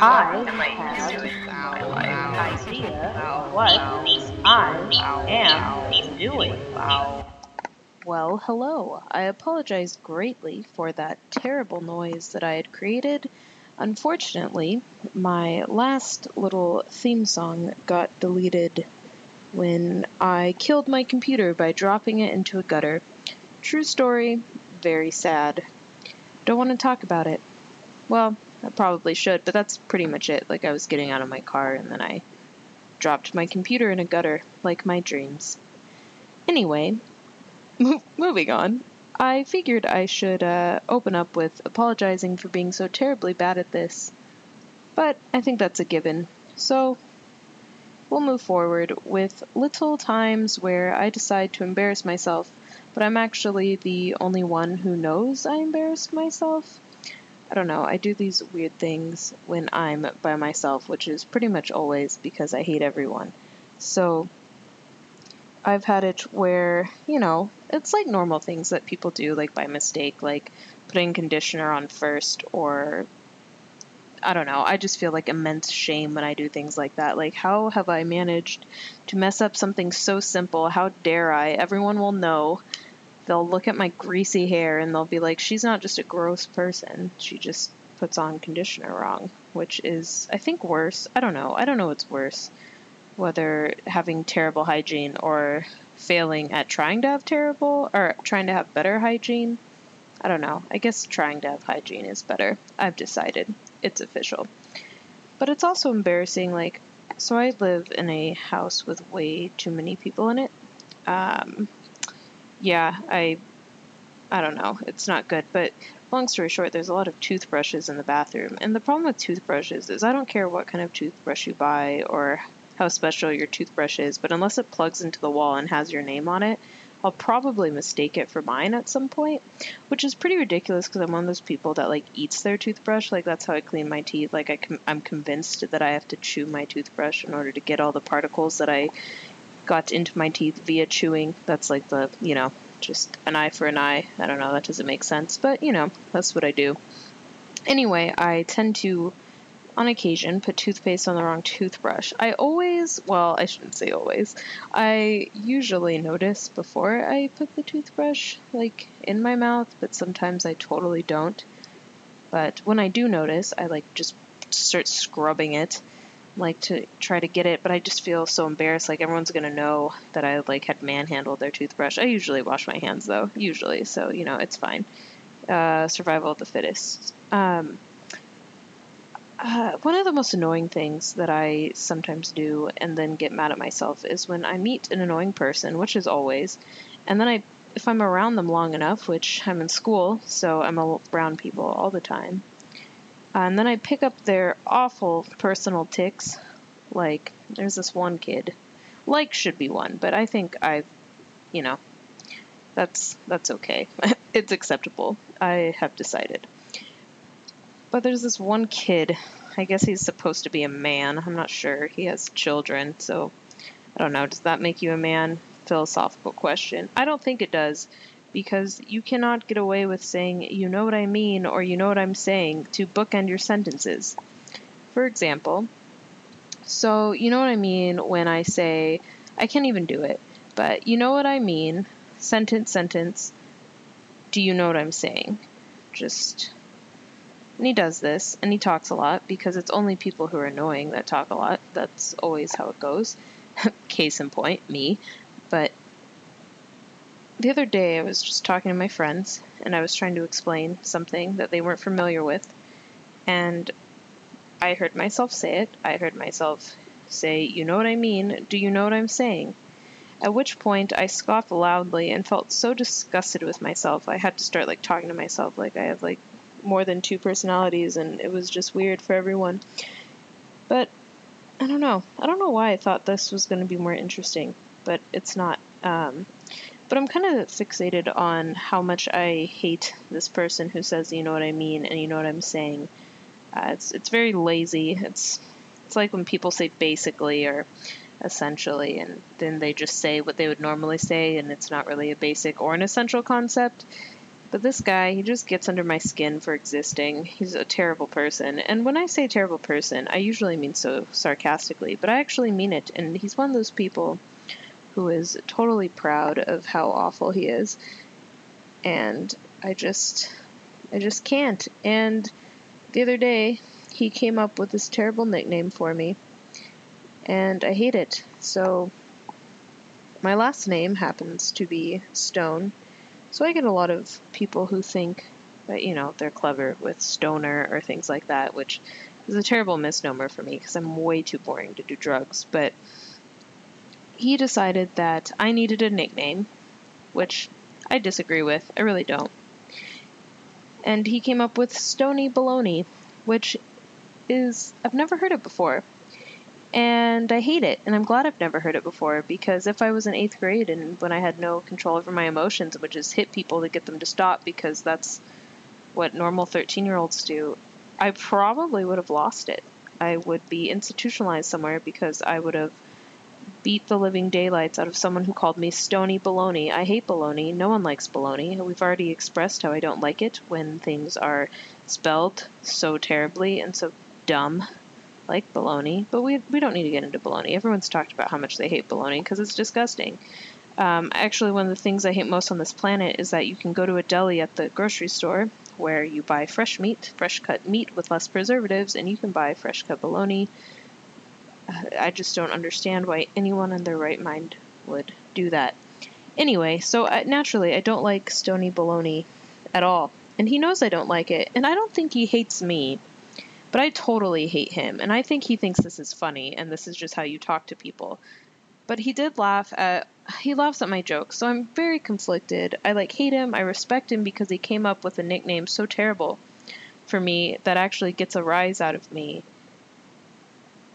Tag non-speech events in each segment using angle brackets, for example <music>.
I have no idea what I am doing. Well, hello. I apologize greatly for that terrible noise that I had created. Unfortunately, my last little theme song got deleted when I killed my computer by dropping it into a gutter. True story, very sad. Don't want to talk about it. Well, I probably should, but that's pretty much it. Like, I was getting out of my car and then I dropped my computer in a gutter, like my dreams. Anyway, <laughs> mo- moving on. I figured I should uh, open up with apologizing for being so terribly bad at this. But I think that's a given. So, we'll move forward with little times where I decide to embarrass myself, but I'm actually the only one who knows I embarrassed myself. I don't know, I do these weird things when I'm by myself, which is pretty much always because I hate everyone. So I've had it where, you know, it's like normal things that people do, like by mistake, like putting conditioner on first, or I don't know. I just feel like immense shame when I do things like that. Like, how have I managed to mess up something so simple? How dare I? Everyone will know they'll look at my greasy hair and they'll be like, she's not just a gross person. She just puts on conditioner wrong, which is, I think, worse. I don't know. I don't know what's worse. Whether having terrible hygiene or failing at trying to have terrible or trying to have better hygiene. I don't know. I guess trying to have hygiene is better. I've decided. It's official. But it's also embarrassing. Like, so I live in a house with way too many people in it. Um, yeah, I I don't know. It's not good, but long story short, there's a lot of toothbrushes in the bathroom. And the problem with toothbrushes is I don't care what kind of toothbrush you buy or how special your toothbrush is, but unless it plugs into the wall and has your name on it, I'll probably mistake it for mine at some point, which is pretty ridiculous because I'm one of those people that like eats their toothbrush. Like that's how I clean my teeth. Like I com- I'm convinced that I have to chew my toothbrush in order to get all the particles that I got into my teeth via chewing. That's like the, you know, just an eye for an eye. I don't know, that doesn't make sense, but you know, that's what I do. Anyway, I tend to, on occasion, put toothpaste on the wrong toothbrush. I always, well, I shouldn't say always, I usually notice before I put the toothbrush, like, in my mouth, but sometimes I totally don't. But when I do notice, I like just start scrubbing it like to try to get it, but I just feel so embarrassed. Like everyone's gonna know that I like had manhandled their toothbrush. I usually wash my hands though, usually, so you know it's fine. Uh, survival of the fittest. Um, uh, one of the most annoying things that I sometimes do and then get mad at myself is when I meet an annoying person, which is always, and then I, if I'm around them long enough, which I'm in school, so I'm around people all the time, Uh, and then I pick up their awful personal tics. Like, there's this one kid. Like should be one, but I think I, you know, that's that's okay. <laughs> it's acceptable. I have decided. But there's this one kid. I guess he's supposed to be a man. I'm not sure. He has children, so I don't know. Does that make you a man? Philosophical question. I don't think it does because you cannot get away with saying, you know what I mean, or you know what I'm saying, to bookend your sentences. For example, so you know what I mean when I say, I can't even do it, but you know what I mean, sentence, sentence, do you know what I'm saying? Just. And he does this, and he talks a lot because it's only people who are annoying that talk a lot. That's always how it goes. <laughs> Case in point, me. But the other day I was just talking to my friends and I was trying to explain something that they weren't familiar with. And I heard myself say it. I heard myself say, You know what I mean? Do you know what I'm saying? At which point I scoffed loudly and felt so disgusted with myself. I had to start like talking to myself like I have like more than two personalities and it was just weird for everyone. But I don't know. I don't know why I thought this was going to be more interesting, but it's not. Um, but I'm kind of fixated on how much I hate this person who says, "You know what I mean," and "You know what I'm saying." Uh, it's it's very lazy. It's it's like when people say basically or essentially, and then they just say what they would normally say, and it's not really a basic or an essential concept. But this guy, he just gets under my skin for existing. He's a terrible person. And when I say terrible person, I usually mean so sarcastically, but I actually mean it. And he's one of those people who is totally proud of how awful he is. And I just I just can't. And the other day, he came up with this terrible nickname for me. And I hate it. So my last name happens to be Stone so I get a lot of people who think that, you know, they're clever with stoner or things like that, which is a terrible misnomer for me because I'm way too boring to do drugs. But he decided that I needed a nickname, which I disagree with. I really don't. And he came up with Stony Baloney, which is, I've never heard it before and I hate it. And I'm glad I've never heard it before because if I was in eighth grade and when I had no control over my emotions and would just hit people to get them to stop because that's what normal 13 year olds do, I probably would have lost it. I would be institutionalized somewhere because I would have beat the living daylights out of someone who called me stony baloney. I hate baloney. No one likes baloney. We've already expressed how I don't like it when things are spelled so terribly and so dumb like baloney, but we, we don't need to get into baloney. Everyone's talked about how much they hate baloney because it's disgusting. Um, actually, one of the things I hate most on this planet is that you can go to a deli at the grocery store where you buy fresh meat, fresh cut meat with less preservatives, and you can buy fresh cut bologna. Uh, I just don't understand why anyone in their right mind would do that. Anyway, so I, naturally, I don't like stony Baloney at all. And he knows I don't like it, and I don't think he hates me. But I totally hate him, and I think he thinks this is funny, and this is just how you talk to people. But he did laugh at he laughs at my jokes, so I'm very conflicted. I like hate him, I respect him because he came up with a nickname so terrible for me that actually gets a rise out of me.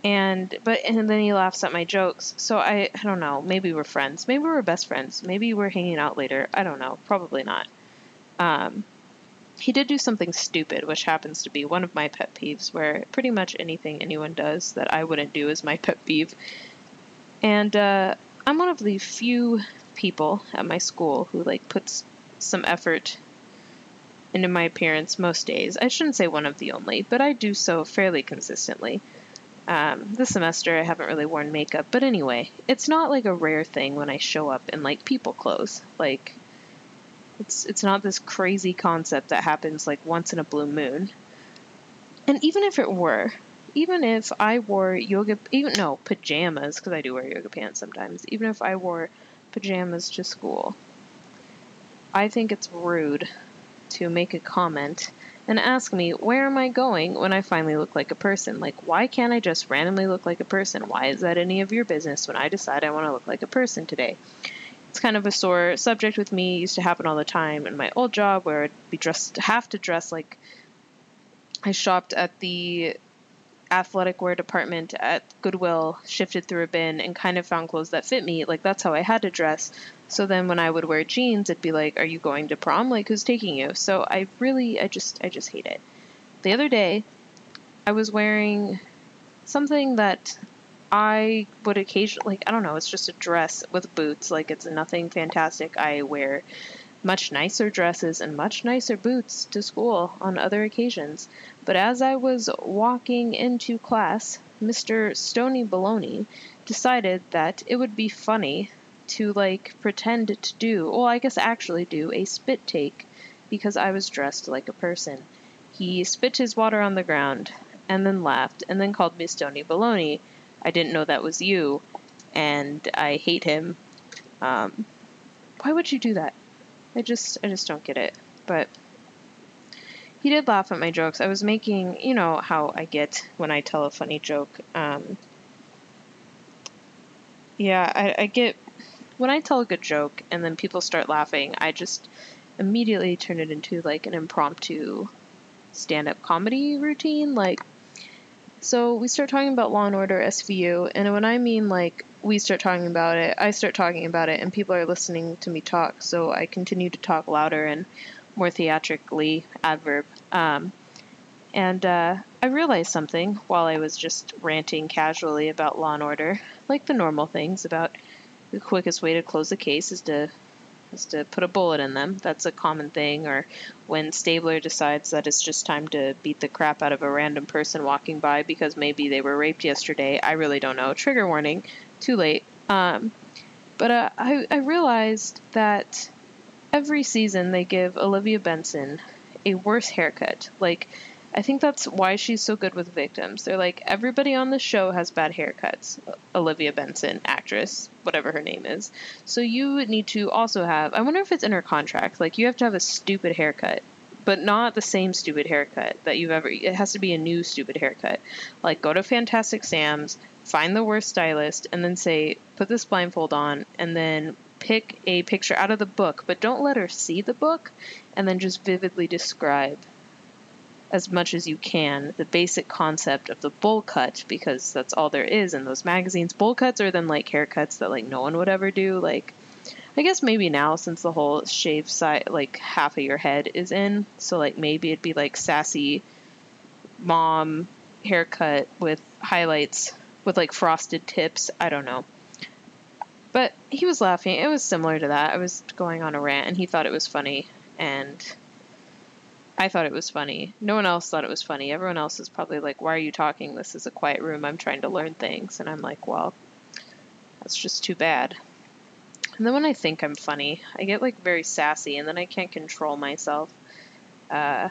And but and then he laughs at my jokes. So I I don't know, maybe we're friends. Maybe we're best friends. Maybe we're hanging out later. I don't know. Probably not. Um he did do something stupid, which happens to be one of my pet peeves, where pretty much anything anyone does that I wouldn't do is my <laughs> pet peeve. And uh, I'm one of the few people at my school who like puts some effort into my appearance most days. I shouldn't say one of the only, but I do so fairly consistently. Um, this semester I haven't really worn makeup, but anyway, it's not like a rare thing when I show up in like people clothes. Like it's it's not this crazy concept that happens like once in a blue moon. And even if it were, even if I wore yoga, even no pajamas, because I do wear yoga pants sometimes. Even if I wore pajamas to school, I think it's rude to make a comment and ask me where am I going when I finally look like a person. Like, why can't I just randomly look like a person? Why is that any of your business when I decide I want to look like a person today? it's kind of a sore subject with me. It used to happen all the time in my old job where I'd be dressed, have to dress like I shopped at the athletic wear department at Goodwill, shifted through a bin, and kind of found clothes that fit me. Like that's how I had to dress. So then when I would wear jeans, it'd be like, "Are you going to prom? Like who's taking you?" So I really, I just, I just hate it. The other day, I was wearing something that I would occasionally, like, I don't know, it's just a dress with boots. Like, it's nothing fantastic. I wear much nicer dresses and much nicer boots to school on other occasions. But as I was walking into class, Mr. Stony Baloney decided that it would be funny to, like, pretend to do, well, I guess actually do, a spit take because I was dressed like a person. He spit his water on the ground and then laughed and then called me Stony Baloney I didn't know that was you, and I hate him. Um, why would you do that? I just, I just don't get it. But he did laugh at my jokes. I was making, you know, how I get when I tell a funny joke. Um, yeah, I, I get when I tell a good joke and then people start laughing. I just immediately turn it into like an impromptu stand-up comedy routine. Like so we start talking about Law and Order SVU, and when I mean like we start talking about it, I start talking about it, and people are listening to me talk. So I continue to talk louder and more theatrically, adverb. Um, and uh, I realized something while I was just ranting casually about Law and Order, like the normal things about the quickest way to close a case is to is to put a bullet in them. That's a common thing. Or when Stabler decides that it's just time to beat the crap out of a random person walking by because maybe they were raped yesterday. I really don't know. Trigger warning. Too late. Um, but uh, I, I realized that every season they give Olivia Benson a worse haircut. Like, I think that's why she's so good with victims. They're like, everybody on the show has bad haircuts. Olivia Benson, actress, whatever her name is. So you need to also have, I wonder if it's in her contract, like, you have to have a stupid haircut. But not the same stupid haircut that you've ever. It has to be a new stupid haircut. Like, go to Fantastic Sam's, find the worst stylist, and then say, put this blindfold on, and then pick a picture out of the book, but don't let her see the book, and then just vividly describe as much as you can the basic concept of the bowl cut because that's all there is in those magazines. Bowl cuts are then like haircuts that like no one would ever do. Like I guess maybe now since the whole shave side like half of your head is in, so like maybe it'd be like sassy mom haircut with highlights with like frosted tips. I don't know. But he was laughing. It was similar to that. I was going on a rant and he thought it was funny and I thought it was funny. No one else thought it was funny. Everyone else is probably like, "Why are you talking? This is a quiet room. I'm trying to learn things." And I'm like, "Well, that's just too bad." And then when I think I'm funny, I get like very sassy, and then I can't control myself. Uh,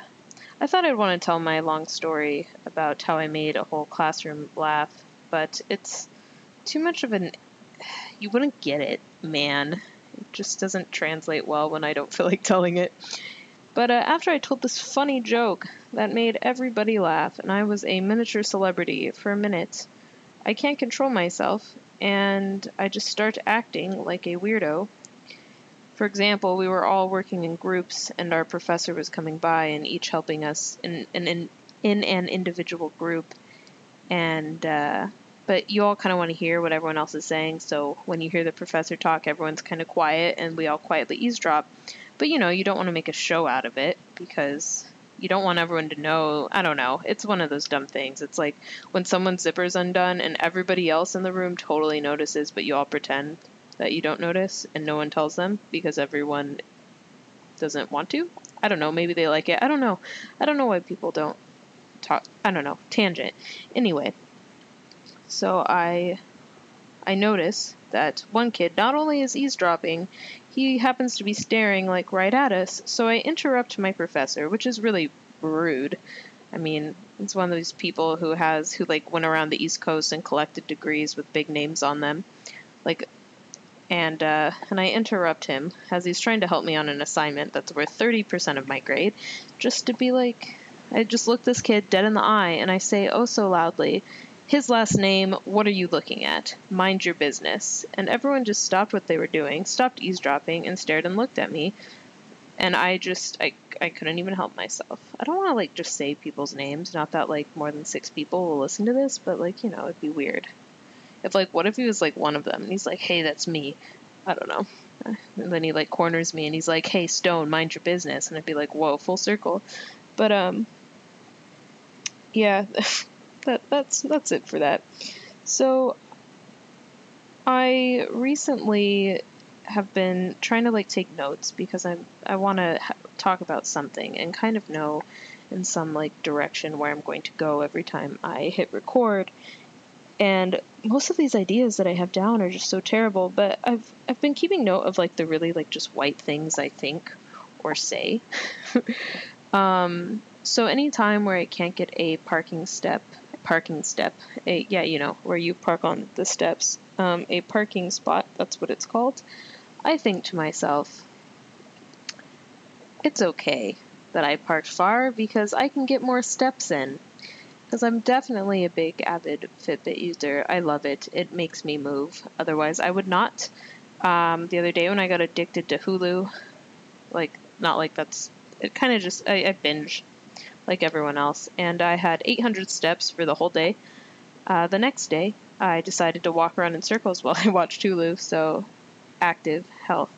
I thought I'd want to tell my long story about how I made a whole classroom laugh, but it's too much of an. You wouldn't get it, man. It just doesn't translate well when I don't feel like telling it. But uh, after I told this funny joke that made everybody laugh, and I was a miniature celebrity for a minute, I can't control myself, and I just start acting like a weirdo. For example, we were all working in groups, and our professor was coming by and each helping us in, in, in, in an individual group. And, uh, but you all kind of want to hear what everyone else is saying, so when you hear the professor talk, everyone's kind of quiet, and we all quietly eavesdrop. But you know, you don't want to make a show out of it because you don't want everyone to know. I don't know. It's one of those dumb things. It's like when someone's zipper's undone and everybody else in the room totally notices, but you all pretend that you don't notice and no one tells them because everyone doesn't want to. I don't know. Maybe they like it. I don't know. I don't know why people don't talk. I don't know. Tangent. Anyway, so I I notice that one kid not only is eavesdropping, he happens to be staring like right at us, so I interrupt my professor, which is really rude. I mean, it's one of these people who has who like went around the East Coast and collected degrees with big names on them. Like and uh, and I interrupt him as he's trying to help me on an assignment that's worth 30% of my grade, just to be like, I just look this kid dead in the eye and I say oh so loudly, his last name, what are you looking at? Mind your business. And everyone just stopped what they were doing, stopped eavesdropping, and stared and looked at me. And I just, I, I couldn't even help myself. I don't want to, like, just say people's names. Not that, like, more than six people will listen to this, but, like, you know, it'd be weird. If, like, what if he was, like, one of them and he's like, hey, that's me? I don't know. And then he, like, corners me and he's like, hey, Stone, mind your business. And I'd be like, whoa, full circle. But, um, yeah. <laughs> that that's that's it for that. So I recently have been trying to like take notes because I'm I want to ha- talk about something and kind of know in some like direction where I'm going to go every time I hit record. And most of these ideas that I have down are just so terrible, but I've I've been keeping note of like the really like just white things I think or say. <laughs> um, so anytime where I can't get a parking step parking step. A yeah, you know where you park on the steps. Um, a parking spot. That's what it's called. I think to myself, it's okay that I parked far because I can get more steps in. Because I'm definitely a big avid Fitbit user. I love it. It makes me move. Otherwise, I would not. Um, the other day when I got addicted to Hulu, like not like that's it. Kind of just I, I binge like everyone else, and I had 800 steps for the whole day. Uh, the next day, I decided to walk around in circles <laughs> while I watched Hulu, so active health.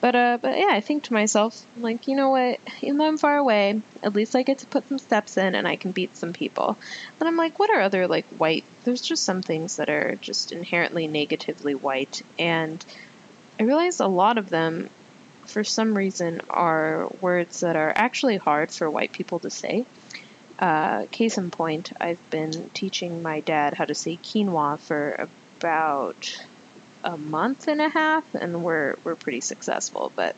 But uh, but yeah, I think to myself, like, you know what? Even though I'm far away, at least I get to put some steps in and I can beat some people. And I'm like, what are other like white? There's just some things that are just inherently negatively white, and I realized a lot of them for some reason, are words that are actually hard for white people to say. Uh, case in point, I've been teaching my dad how to say quinoa for about a month and a half, and we're we're pretty successful. But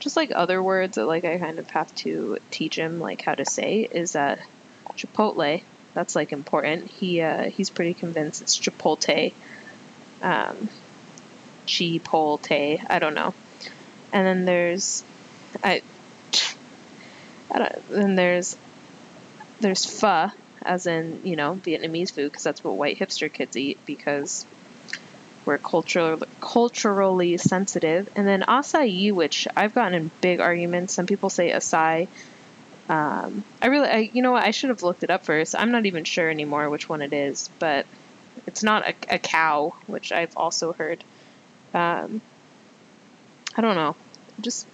just like other words that like I kind of have to teach him like how to say is that chipotle. That's like important. He uh, he's pretty convinced it's chipotle. Um, chipotle. I don't know. And then there's I. I don't. Then there's there's pho, as in you know Vietnamese food, because that's what white hipster kids eat because we're cultural, culturally sensitive. And then acai, which I've gotten in big arguments. Some people say acai. Um, I really, I, you know what? I should have looked it up first. I'm not even sure anymore which one it is, but it's not a, a cow, which I've also heard. Um, I don't know. Just,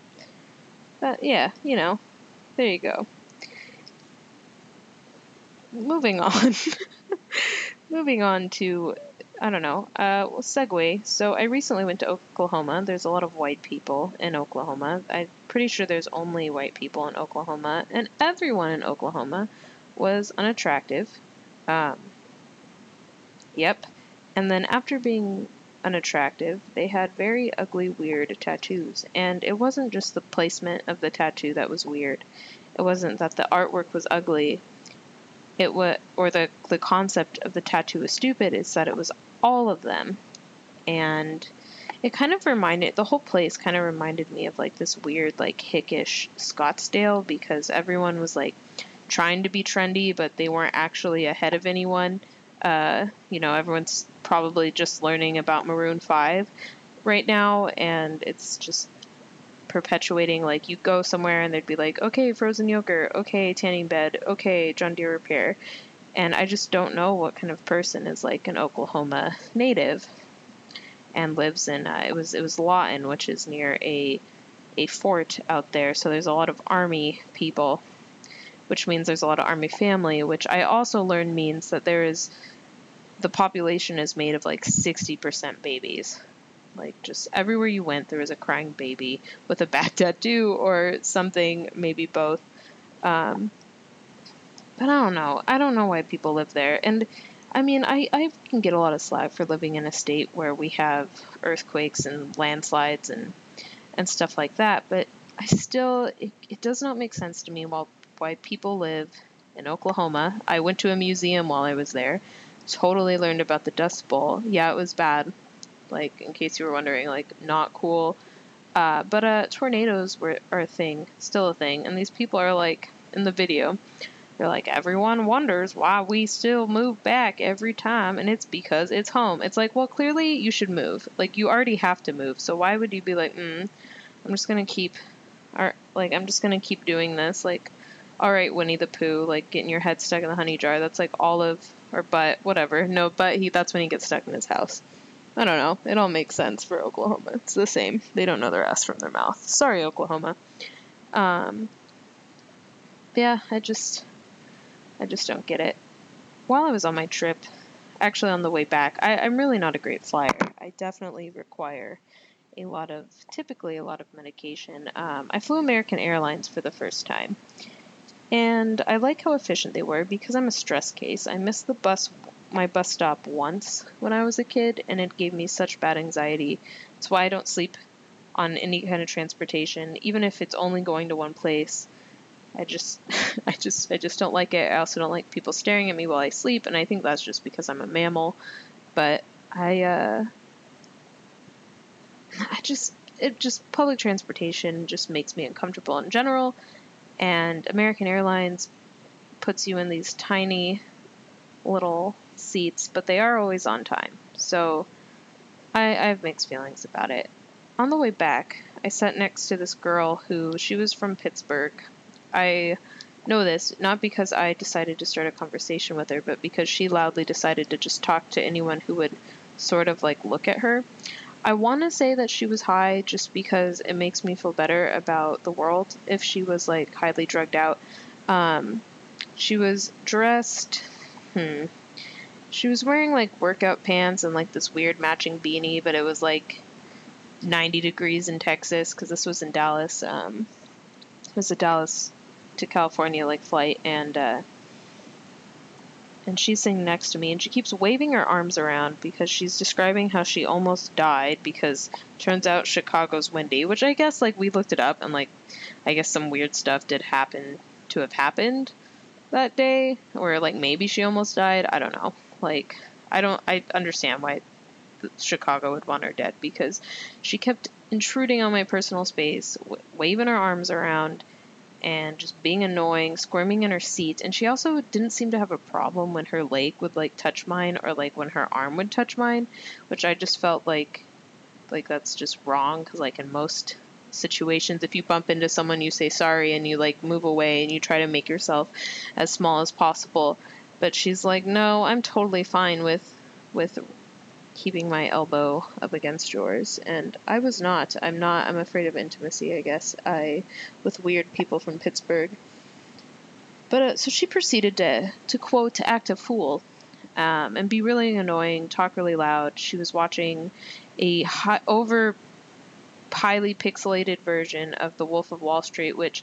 uh, yeah, you know, there you go. Moving <laughs> on. Moving on to I don't know. Uh, well, segue. So I recently went to Oklahoma. There's a lot of white people in Oklahoma. I'm pretty sure there's only white people in Oklahoma, and everyone in Oklahoma was unattractive. Um, yep. And then after being unattractive, they had very ugly, weird tattoos. And it wasn't just the placement of the tattoo that was weird. It wasn't that the artwork was ugly. It was, or the the concept of the tattoo was stupid. Is that it was all of them. And it kind of reminded the whole place kind of reminded me of like this weird like hickish Scottsdale because everyone was like trying to be trendy but they weren't actually ahead of anyone. Uh, you know, everyone's probably just learning about Maroon 5 right now and it's just perpetuating like you go somewhere and they'd be like, "Okay, frozen yogurt, okay, tanning bed, okay, John Deere repair." and I just don't know what kind of person is like an Oklahoma native and lives in uh, it was it was Lawton, which is near a a fort out there. So there's a lot of army people, which means there's a lot of army family, which I also learned means that there is the population is made of like 60% babies. Like just everywhere you went, there was a crying baby with a bad <laughs> tattoo or something, maybe both. Um, but I don't know. I don't know why people live there. And I mean, I, I can get a lot of slack for living in a state where we have earthquakes and landslides and and stuff like that. But I still, it, it does not make sense to me while, why people live in Oklahoma. I went to a museum while I was there. Totally learned about the Dust Bowl. Yeah, it was bad. Like, in case you were wondering, like, not cool. Uh, but uh, tornadoes were are a thing, still a thing. And these people are like, in the video, they're like, everyone wonders why we still move back every time, and it's because it's home. It's like, well, clearly you should move. Like, you already have to move, so why would you be like, mm, I'm just gonna keep, or, like, I'm just gonna keep doing this? Like, alright, Winnie the Pooh, like, getting your head stuck in the honey jar, that's like olive, or butt, whatever. No, but he, that's when he gets stuck in his house. I don't know. It all makes sense for Oklahoma. It's the same. They don't know their ass from their mouth. Sorry, Oklahoma. Um, yeah, I just I just don't get it. While I was on my trip, actually on the way back, I, I'm really not a great flyer. I definitely require a lot of, typically a lot of medication. Um, I flew American Airlines for the first time. And I like how efficient they were because I'm a stress case. I missed the bus, my bus stop once when I was a kid, and it gave me such bad anxiety. That's why I don't sleep on any kind of transportation, even if it's only going to one place. I just <laughs> I just I just don't like it. I also don't like people staring at me while I sleep, and I think that's just because I'm a mammal. But I uh <laughs> I just it just public transportation just makes me uncomfortable in general, and American Airlines puts you in these tiny little seats, but they are always on time. So I, I have mixed feelings about it. On the way back, I sat next to this girl who she was from Pittsburgh, I know this not because I decided to start a conversation with her, but because she loudly decided to just talk to anyone who would sort of like look at her. I want to say that she was high just because it makes me feel better about the world if she was like highly drugged out. Um, she was dressed, hmm. She was wearing like workout pants and like this weird matching beanie, but it was like 90 degrees in Texas because this was in Dallas. Um, it was a Dallas to California like flight, and uh, and she's sitting next to me, and she keeps waving her arms around because she's describing how she almost died because turns out Chicago's windy, which I guess like we looked it up and like I guess some weird stuff did happen to have happened that day, or like maybe she almost died. I don't know. Like I don't I understand why Chicago would want her dead because she kept intruding on my personal space, w- waving her arms around, and just being annoying, squirming in her seat. And she also didn't seem to have a problem when her leg would like touch mine or like when her arm would touch mine, which I just felt like like that's just wrong because like in most situations if you bump into someone you say sorry and you like move away and you try to make yourself as small as possible but she's like no i'm totally fine with with keeping my elbow up against yours and i was not. I'm not i'm afraid of intimacy i guess. I with weird people from pittsburgh. But uh, so she proceeded to to quote to act a fool um, and be really annoying talk really loud. She was watching a high, over highly pixelated version of the wolf of wall street which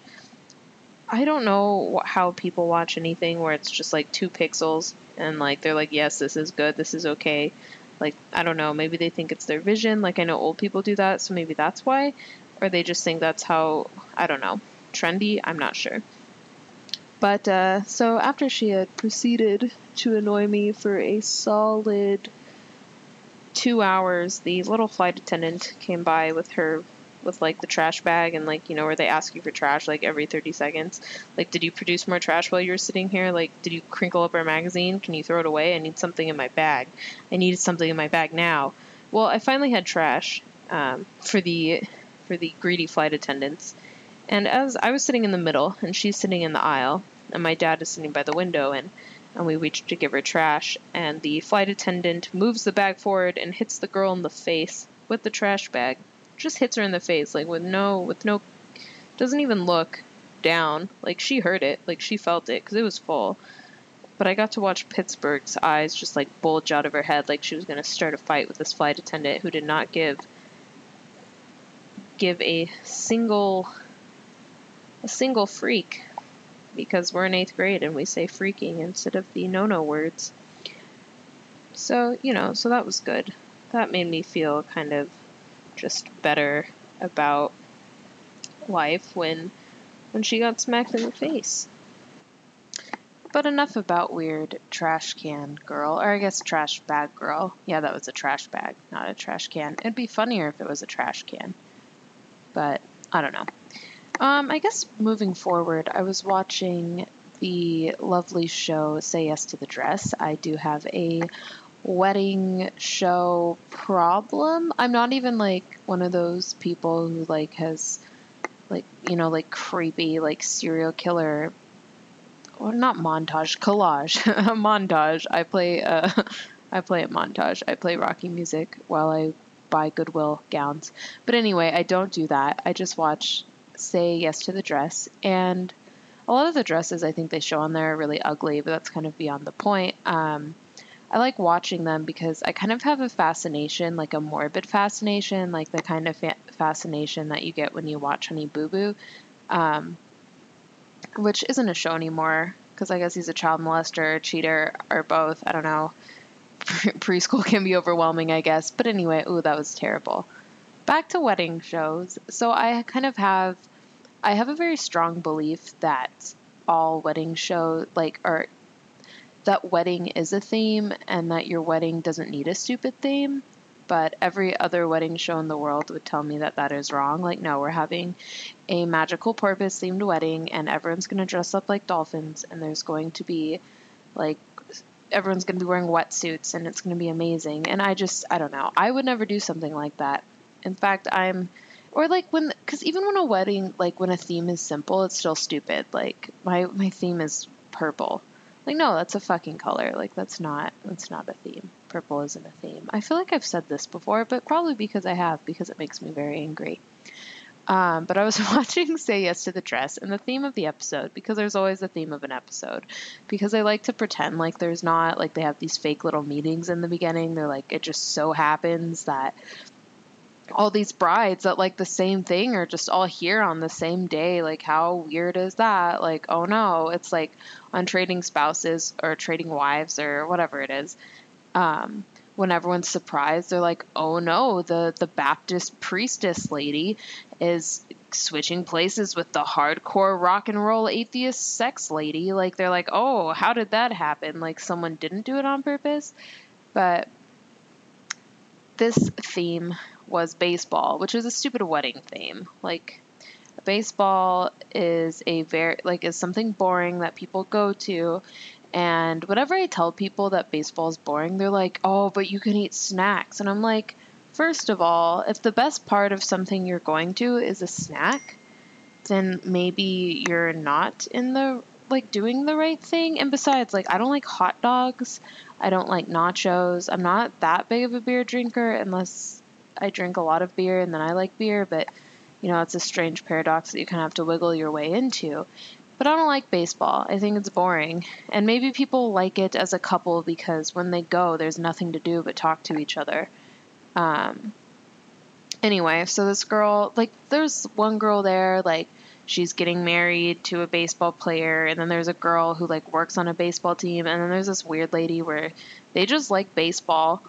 I don't know how people watch anything where it's just like two pixels and like they're like, yes, this is good, this is okay. Like, I don't know, maybe they think it's their vision. Like, I know old people do that, so maybe that's why. Or they just think that's how, I don't know, trendy. I'm not sure. But, uh, so after she had proceeded to annoy me for a solid two hours, the little flight attendant came by with her with like the trash bag and like you know where they ask you for trash like every 30 seconds. Like did you produce more trash while you were sitting here? Like did you crinkle up our magazine? Can you throw it away? I need something in my bag. I needed something in my bag now. Well i finally had trash um, for the for the greedy flight attendants. And as i was sitting in the middle and she's sitting in the aisle and my dad is sitting by the window and and we reach to give her trash and the flight attendant moves the bag forward and hits the girl in the face with the trash bag just hits her in the face like with no with no doesn't even look down. Like she heard it. Like she felt it because it was full. But i got to watch pittsburgh's eyes just like bulge out of her head like she was going to start a fight with this flight attendant who did not give give a single a single freak. Because we're in eighth grade and we say freaking instead of the no no words. So you know so that was good. That made me feel kind of just better about life when when she got smacked in the face. But enough about weird trash can girl, or I guess trash bag girl. Yeah, that was a trash bag, not a trash can. It'd be funnier if it was a trash can. But I don't know. Um, I guess moving forward, I was watching the lovely show Say Yes to the Dress. I do have a wedding show problem. I'm not even like one of those people who like has like you know like creepy like serial killer or not montage collage <laughs> montage. I play uh <laughs> I play a montage. I play rocky music while I buy Goodwill gowns. But anyway, I don't do that. I just watch Say Yes to the Dress and a lot of the dresses I think they show on there are really ugly, but that's kind of beyond the point. Um, I like watching them because I kind of have a fascination, like a morbid fascination, like the kind of fa- fascination that you get when you watch Honey Boo Boo, um, which isn't a show anymore because I guess he's a child molester, a cheater, or both. I don't know. <laughs> Preschool can be overwhelming, I guess. But anyway, ooh, that was terrible. Back to wedding shows. So I kind of have, I have a very strong belief that all wedding shows, like, or that wedding is a theme and that your wedding doesn't need a stupid theme. But every other wedding show in the world would tell me that that is wrong. Like, no, we're having a magical porpoise themed wedding and everyone's going to dress up like dolphins and there's going to be like everyone's going to be wearing wetsuits and it's going to be amazing. And I just, I don't know. I would never do something like that. In fact, I'm, or like when, because even when a wedding, like when a theme is simple, it's still stupid. Like my my theme is purple. Like no, that's a fucking color. Like that's not that's not a theme. Purple isn't a theme. I feel like I've said this before, but probably because I have, because it makes me very angry. Um, but I was <laughs> watching Say Yes to the Dress, and the theme of the episode, because there's always a theme of an episode, because I like to pretend like there's not, like they have these fake little meetings in the beginning. They're like, it just so happens that all these brides that like the same thing are just all here on the same day. Like, how weird is that? Like, oh no, it's like on trading spouses or trading wives or whatever it is. Um, when everyone's surprised, they're like, "Oh no, the the Baptist priestess lady is switching places with the hardcore rock and roll atheist sex lady." Like they're like, "Oh, how did that happen? Like someone didn't do it on purpose?" But this theme was baseball, which is a stupid wedding theme. Like baseball is a very like is something boring that people go to and whenever I tell people that baseball is boring, they're like, "Oh, but you can eat snacks." And I'm like, first of all, if the best part of something you're going to is a snack, then maybe you're not in the like doing the right thing. And besides, like I don't like hot dogs. I don't like nachos. I'm not that big of a beer drinker unless I drink a lot of beer and then I like beer, but you know, it's a strange paradox that you kind of have to wiggle your way into. But I don't like baseball. I think it's boring. And maybe people like it as a couple because when they go, there's nothing to do but talk to each other. Um, anyway, so this girl, like, there's one girl there, like, she's getting married to a baseball player, and then there's a girl who, like, works on a baseball team, and then there's this weird lady where they just like baseball.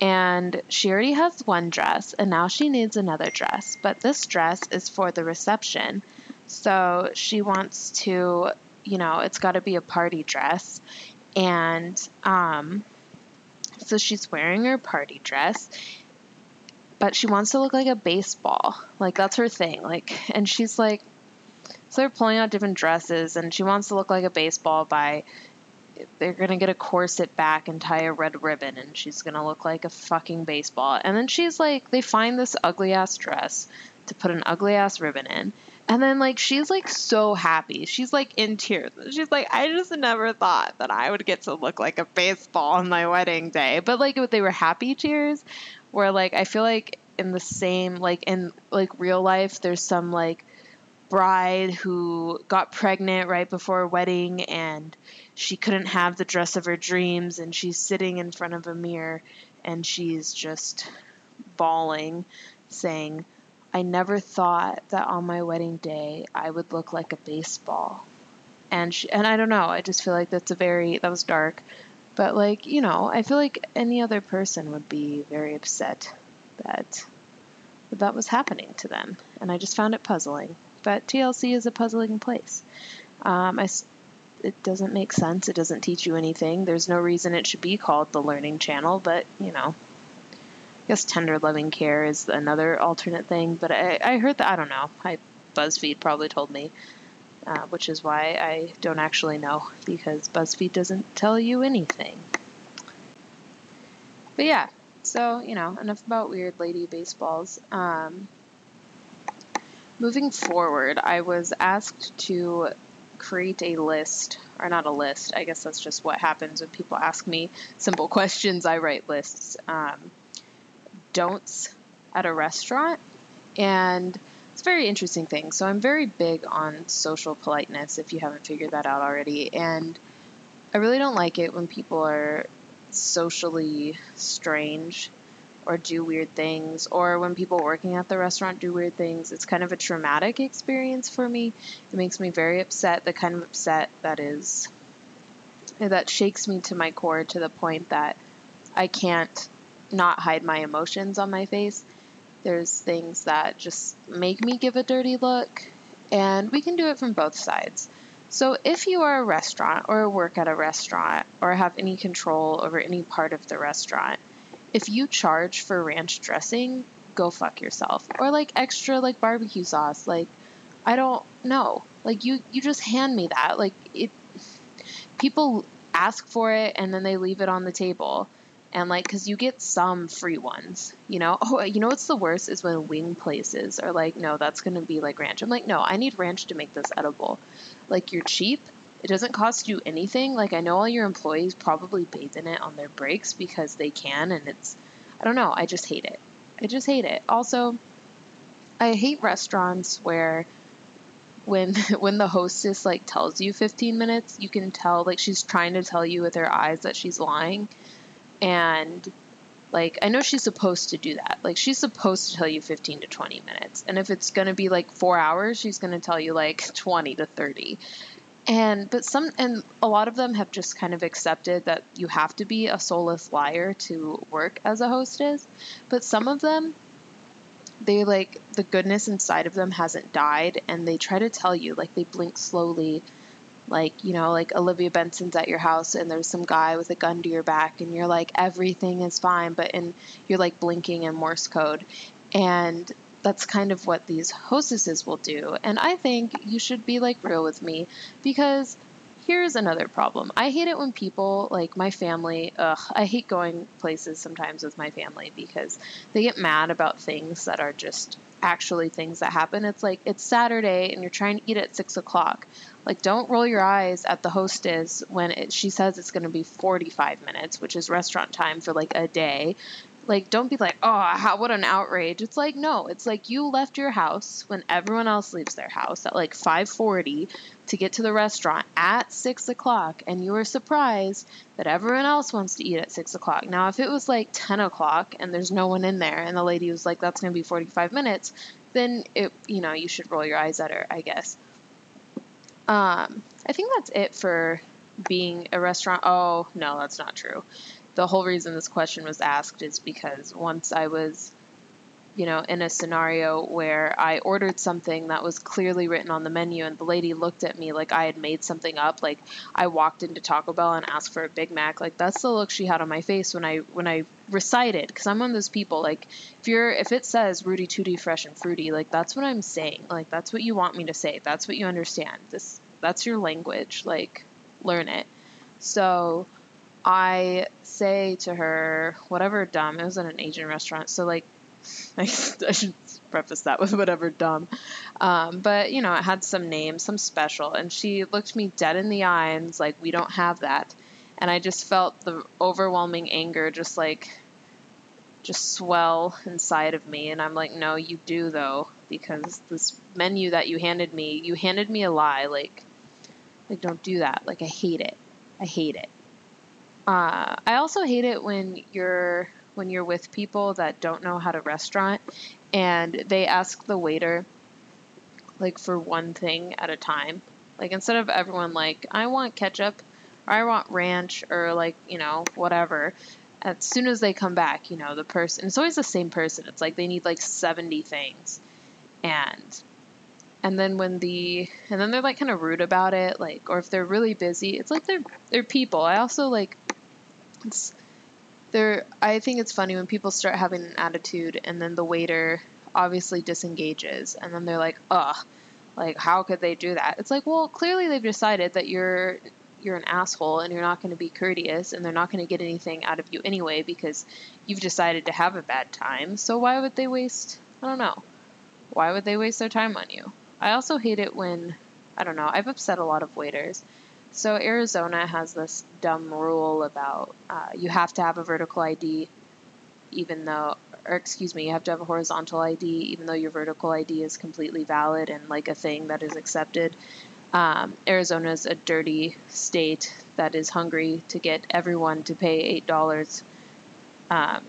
And she already has one dress, and now she needs another dress. But this dress is for the reception. So she wants to, you know, it's got to be a party dress. And um, so she's wearing her party dress, but she wants to look like a baseball. Like, that's her thing. Like, and she's like, so they're pulling out different dresses, and she wants to look like a baseball by they're gonna get a corset back and tie a red ribbon and she's gonna look like a fucking baseball and then she's like they find this ugly ass dress to put an ugly ass ribbon in and then like she's like so happy. She's like in tears. She's like, I just never thought that I would get to look like a baseball on my wedding day. But like they were happy tears where like I feel like in the same like in like real life there's some like bride who got pregnant right before a wedding and she couldn't have the dress of her dreams and she's sitting in front of a mirror and she's just bawling saying I never thought that on my wedding day I would look like a baseball. And she, and I don't know, I just feel like that's a very that was dark. But like, you know, I feel like any other person would be very upset that that was happening to them. And I just found it puzzling. But TLC is a puzzling place. Um, I, it doesn't make sense. It doesn't teach you anything. There's no reason it should be called the Learning Channel, but you know, I guess tender loving care is another alternate thing, but I, I heard that I don't know. I BuzzFeed probably told me, uh, which is why I don't actually know because BuzzFeed doesn't tell you anything. But yeah, so you know enough about weird lady baseballs. Um, moving forward, I was asked to create a list, or not a list. I guess that's just what happens when people ask me simple <laughs> questions. I write lists. Um, don'ts at a restaurant. And it's a very interesting thing. So I'm very big on social politeness, if you haven't figured that out already. And I really don't like it when people are socially strange or do weird things, or when people working at the restaurant do weird things. It's kind of a traumatic experience for me. It makes me very upset, the kind of upset that is that shakes me to my core to the point that I can't not hide my emotions on my face. There's things that just make me give a dirty look, and we can do it from both sides. So, if you are a restaurant or work at a restaurant or have any control over any part of the restaurant, if you charge for ranch dressing, go fuck yourself. Or like extra like barbecue sauce, like I don't know. Like you you just hand me that. Like it people ask for it and then they leave it on the table and like because you get some free ones you know oh you know what's the worst is when wing places are like no that's going to be like ranch i'm like no i need ranch to make this edible like you're cheap it doesn't cost you anything like i know all your employees probably bathe in it on their breaks because they can and it's i don't know i just hate it i just hate it also i hate restaurants where when <laughs> when the hostess like tells you 15 minutes you can tell like she's trying to tell you with her eyes that she's lying and Like, I know she's supposed to do that. Like, she's supposed to tell you 15 to 20 minutes. And if it's going to be like four hours, she's going to tell you like <laughs> 20 to 30. And, but some, and a lot of them have just kind of accepted that you have to be a soulless liar to work as a hostess. But some of them, they like, the goodness inside of them hasn't died. And they try to tell you, like, they blink slowly like you know like olivia benson's at your house and there's some guy with a gun to your back and you're like everything is fine but and you're like blinking in morse code and that's kind of what these hostesses will do. And i think you should be like real with me because here's another problem. I hate it when people like my family ugh i hate going places sometimes with my family because they get mad about things that are just actually things that happen. It's like it's saturday and you're trying to eat at six o'clock. Like, don't roll your eyes at the hostess when it, she says it's going to be 45 minutes, which is restaurant time for like a day. Like, don't be like, oh, how, what an outrage. It's like, no, it's like you left your house when everyone else leaves their house at like 540 to get to the restaurant at 6 o'clock, and you were surprised that everyone else wants to eat at 6 o'clock. Now, if it was like 10 o'clock and there's no one in there, and the lady was like, that's going to be 45 minutes, then it, you know, you should roll your eyes at her, I guess. Um, I think that's it for being a restaurant. Oh, no, that's not true. The whole reason this question was asked is because once I was, you know, in a scenario where I ordered something that was clearly written on the menu and the lady looked at me like I had made something up, like I walked into Taco Bell and asked for a Big Mac, like that's the look she had on my face when I when I recited because I'm one of those people like if you're if it says Rooty Tooty fresh and fruity, like that's what I'm saying. Like that's what you want me to say. That's what you understand. This that's your language. Like, learn it. So I say to her, whatever dumb, it was in an Asian restaurant. So, like, <laughs> I, I should preface that with whatever dumb. Um, but, you know, it had some name, some special. And she looked me dead in the eye and was like, we don't have that. And I just felt the overwhelming anger just like, just swell inside of me. And I'm like, no, you do though, because this menu that you handed me, you handed me a lie. Like, like, don't do that. Like, I hate it. I hate it. Uh, I also hate it when you're when you're with people that don't know how to restaurant and they ask the waiter like for one thing at a time. Like instead of everyone like I want ketchup or I want ranch or like, you know, whatever. As soon as they come back, you know, the person it's always the same person. It's like they need like 70 things. And and then when the and then they're like kind of rude about it like or if they're really busy it's like they're they're people i also like it's they're i think it's funny when people start having an attitude and then the waiter obviously disengages and then they're like ugh like how could they do that? It's like well clearly they've decided that you're you're an asshole and you're not going to be courteous and they're not going to get anything out of you anyway because you've decided to have a bad time. So why would they waste i don't know why would they waste their time on you? I also hate it when, I don't know, I've upset a lot of waiters. So Arizona has this dumb rule about uh, you have to have a vertical ID, even though, or excuse me, you have to have a horizontal ID, even though your vertical ID is completely valid and like a thing that is accepted. Um, Arizona is a dirty state that is hungry to get everyone to pay eight dollars. Um,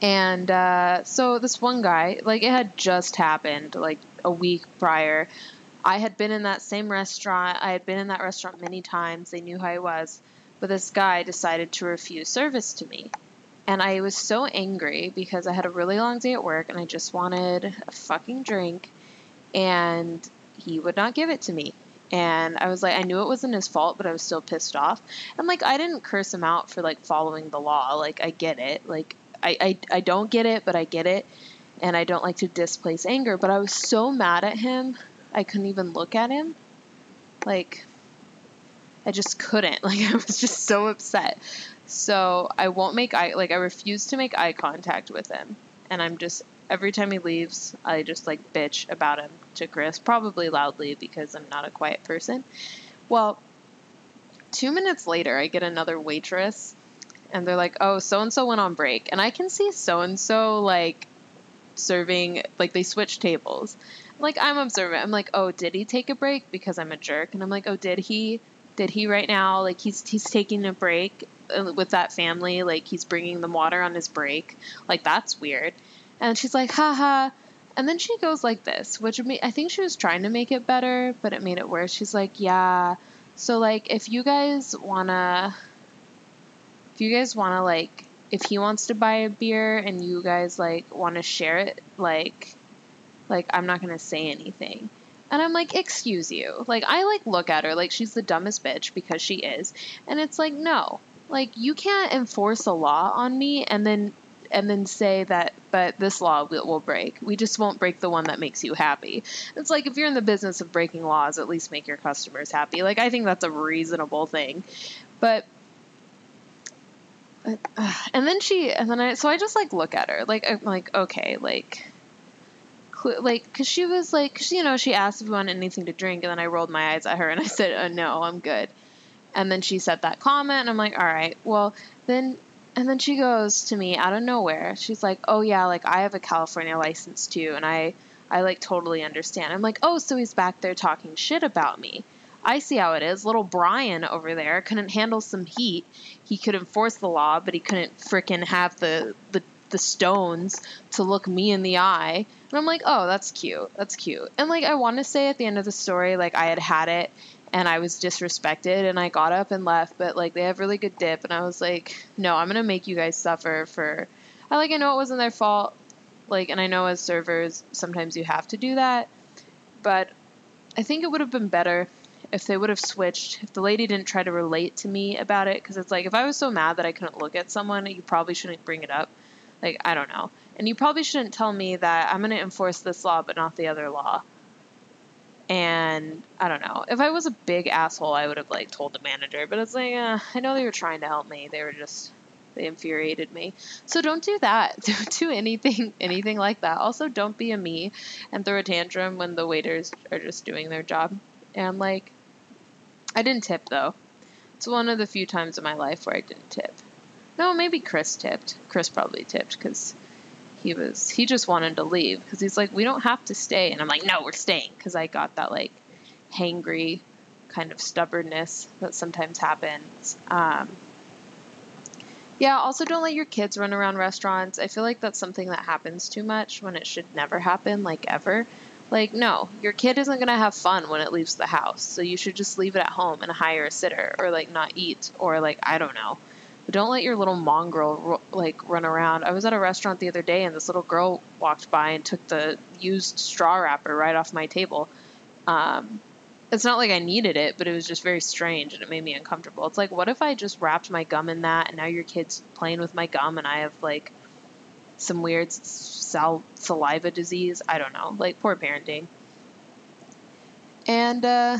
and uh, so this one guy, like it had just happened, like a week prior. I had been in that same restaurant. I had been in that restaurant many times. They knew who I was. But this guy decided to refuse service to me. And I was so angry because I had a really long day at work and I just wanted a fucking drink. And he would not give it to me. And I was like, I knew it wasn't his fault, but I was still pissed off. And like, I didn't curse him out for like following the law. Like, I get it. Like, I, I, I don't get it, but I get it and I don't like to displace anger, but I was so mad at him, I couldn't even look at him. Like, I just couldn't. <laughs> Like, I was just so upset. So I won't make eye, like, I refuse to make eye contact with him. And I'm just, every time he leaves, I just, like, bitch about him to Chris, probably loudly because I'm not a quiet person. Well, two minutes later, I get another waitress and they're like, oh, so and so went on break. And I can see so and so, like, serving like they switch tables. Like I'm observant. I'm like, oh, did he take a break because I'm a jerk? And I'm like, oh, did he? Did he right now? Like he's he's taking a break uh, with that family. Like he's bringing them water on his break. Like that's weird. And she's like, haha. And then she goes like this, which I think she was trying to make it better, but it made it worse. She's like, yeah. So like if you guys wanna, if you guys wanna like, if he wants to buy a beer and you guys like want to share it, like, like I'm not gonna say anything. And I'm like, excuse you. Like, I like look at her like she's the dumbest bitch because she is. And it's like, no. Like, you can't enforce a law on me and then and then say that but this law will, will break we just won't break the one that makes you happy it's like if you're in the business of breaking laws at least make your customers happy like i think that's a reasonable thing but uh, and then she and then i so i just like look at her like i'm like okay like like because she was like cause, you know she asked if we wanted anything to drink and then i rolled my eyes at her and i <laughs> said uh, no i'm good and then she said that comment and i'm like all right well then and then she goes to me out of nowhere she's like oh yeah like i have a california license too and i i like totally understand i'm like oh so he's back there talking shit about me I see how it is. Little Brian over there couldn't handle some heat. He could enforce the law, but he couldn't fricking have the, the the stones to look me in the eye. And I'm like, oh, that's cute. That's cute. And like, I want to say at the end of the story, like, I had had it and I was disrespected and I got up and left, but like, they have really good dip. And I was like, no, I'm going to make you guys suffer for. I like, I know it wasn't their fault. Like, and I know as servers, sometimes you have to do that. But I think it would have been better if they would have switched, if the lady didn't try to relate to me about it, because it's like if I was so mad that I couldn't look at someone, you probably shouldn't bring it up. Like, I don't know. And you probably shouldn't tell me that I'm going to enforce this law but not the other law. And I don't know. If I was a big asshole, I would have like told the manager. But it's like, uh, I know they were trying to help me. They were just they infuriated me. So don't do that. <laughs> Don't do anything anything like that. Also, don't be a me and throw a tantrum when the waiters are just doing their job. And like, I didn't tip though. It's one of the few times in my life where I didn't tip. No, maybe Chris tipped. Chris probably tipped because he was he just wanted to leave because he's like, we don't have to stay, and I'm like, no, we're staying because I got that like hangry kind of stubbornness that sometimes happens. Um, yeah, also don't let your kids run around restaurants. I feel like that's something that happens too much when it should never happen, like ever. Like, no, your kid isn't going to have fun when it leaves the house. So you should just leave it at home and hire a sitter or like not eat or like, I don't know. But don't let your little mongrel like run around. I was at a restaurant the other day and this little girl walked by and took the used straw wrapper right off my table. Um, it's not like I needed it, but it was just very strange and it made me uncomfortable. It's like, what if I just wrapped my gum in that and now your kid's playing with my gum and I have like some weird sal- saliva disease? I don't know. Like, poor parenting. And, uh,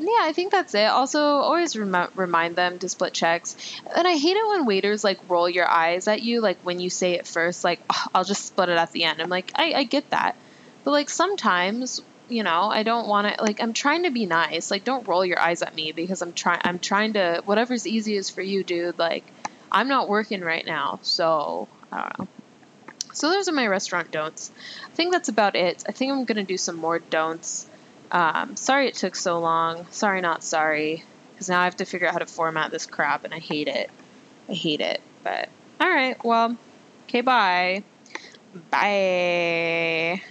yeah, I think that's it. Also, always rem- remind them to split checks. And I hate it when waiters like roll your eyes at you, like when you say it first, like oh, I'll just split it at the end. I'm like, I, I get that, but like sometimes, you know, I don't want to. Like, I'm trying to be nice. Like, don't roll your eyes at me because I'm trying. I'm trying to whatever's easiest for you, dude. Like, I'm not working right now, so I don't know. So those are my restaurant don'ts. I think that's about it. I think I'm gonna do some more don'ts um, sorry it took so long. Sorry, not sorry. Because now I have to figure out how to format this crap, and I hate it. I hate it. But, alright, well, okay, bye. Bye.